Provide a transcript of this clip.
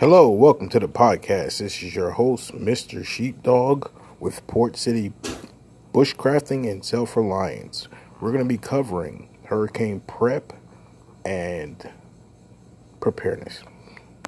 Hello, welcome to the podcast. This is your host, Mr. Sheepdog, with Port City Bushcrafting and Self Reliance. We're going to be covering hurricane prep and preparedness.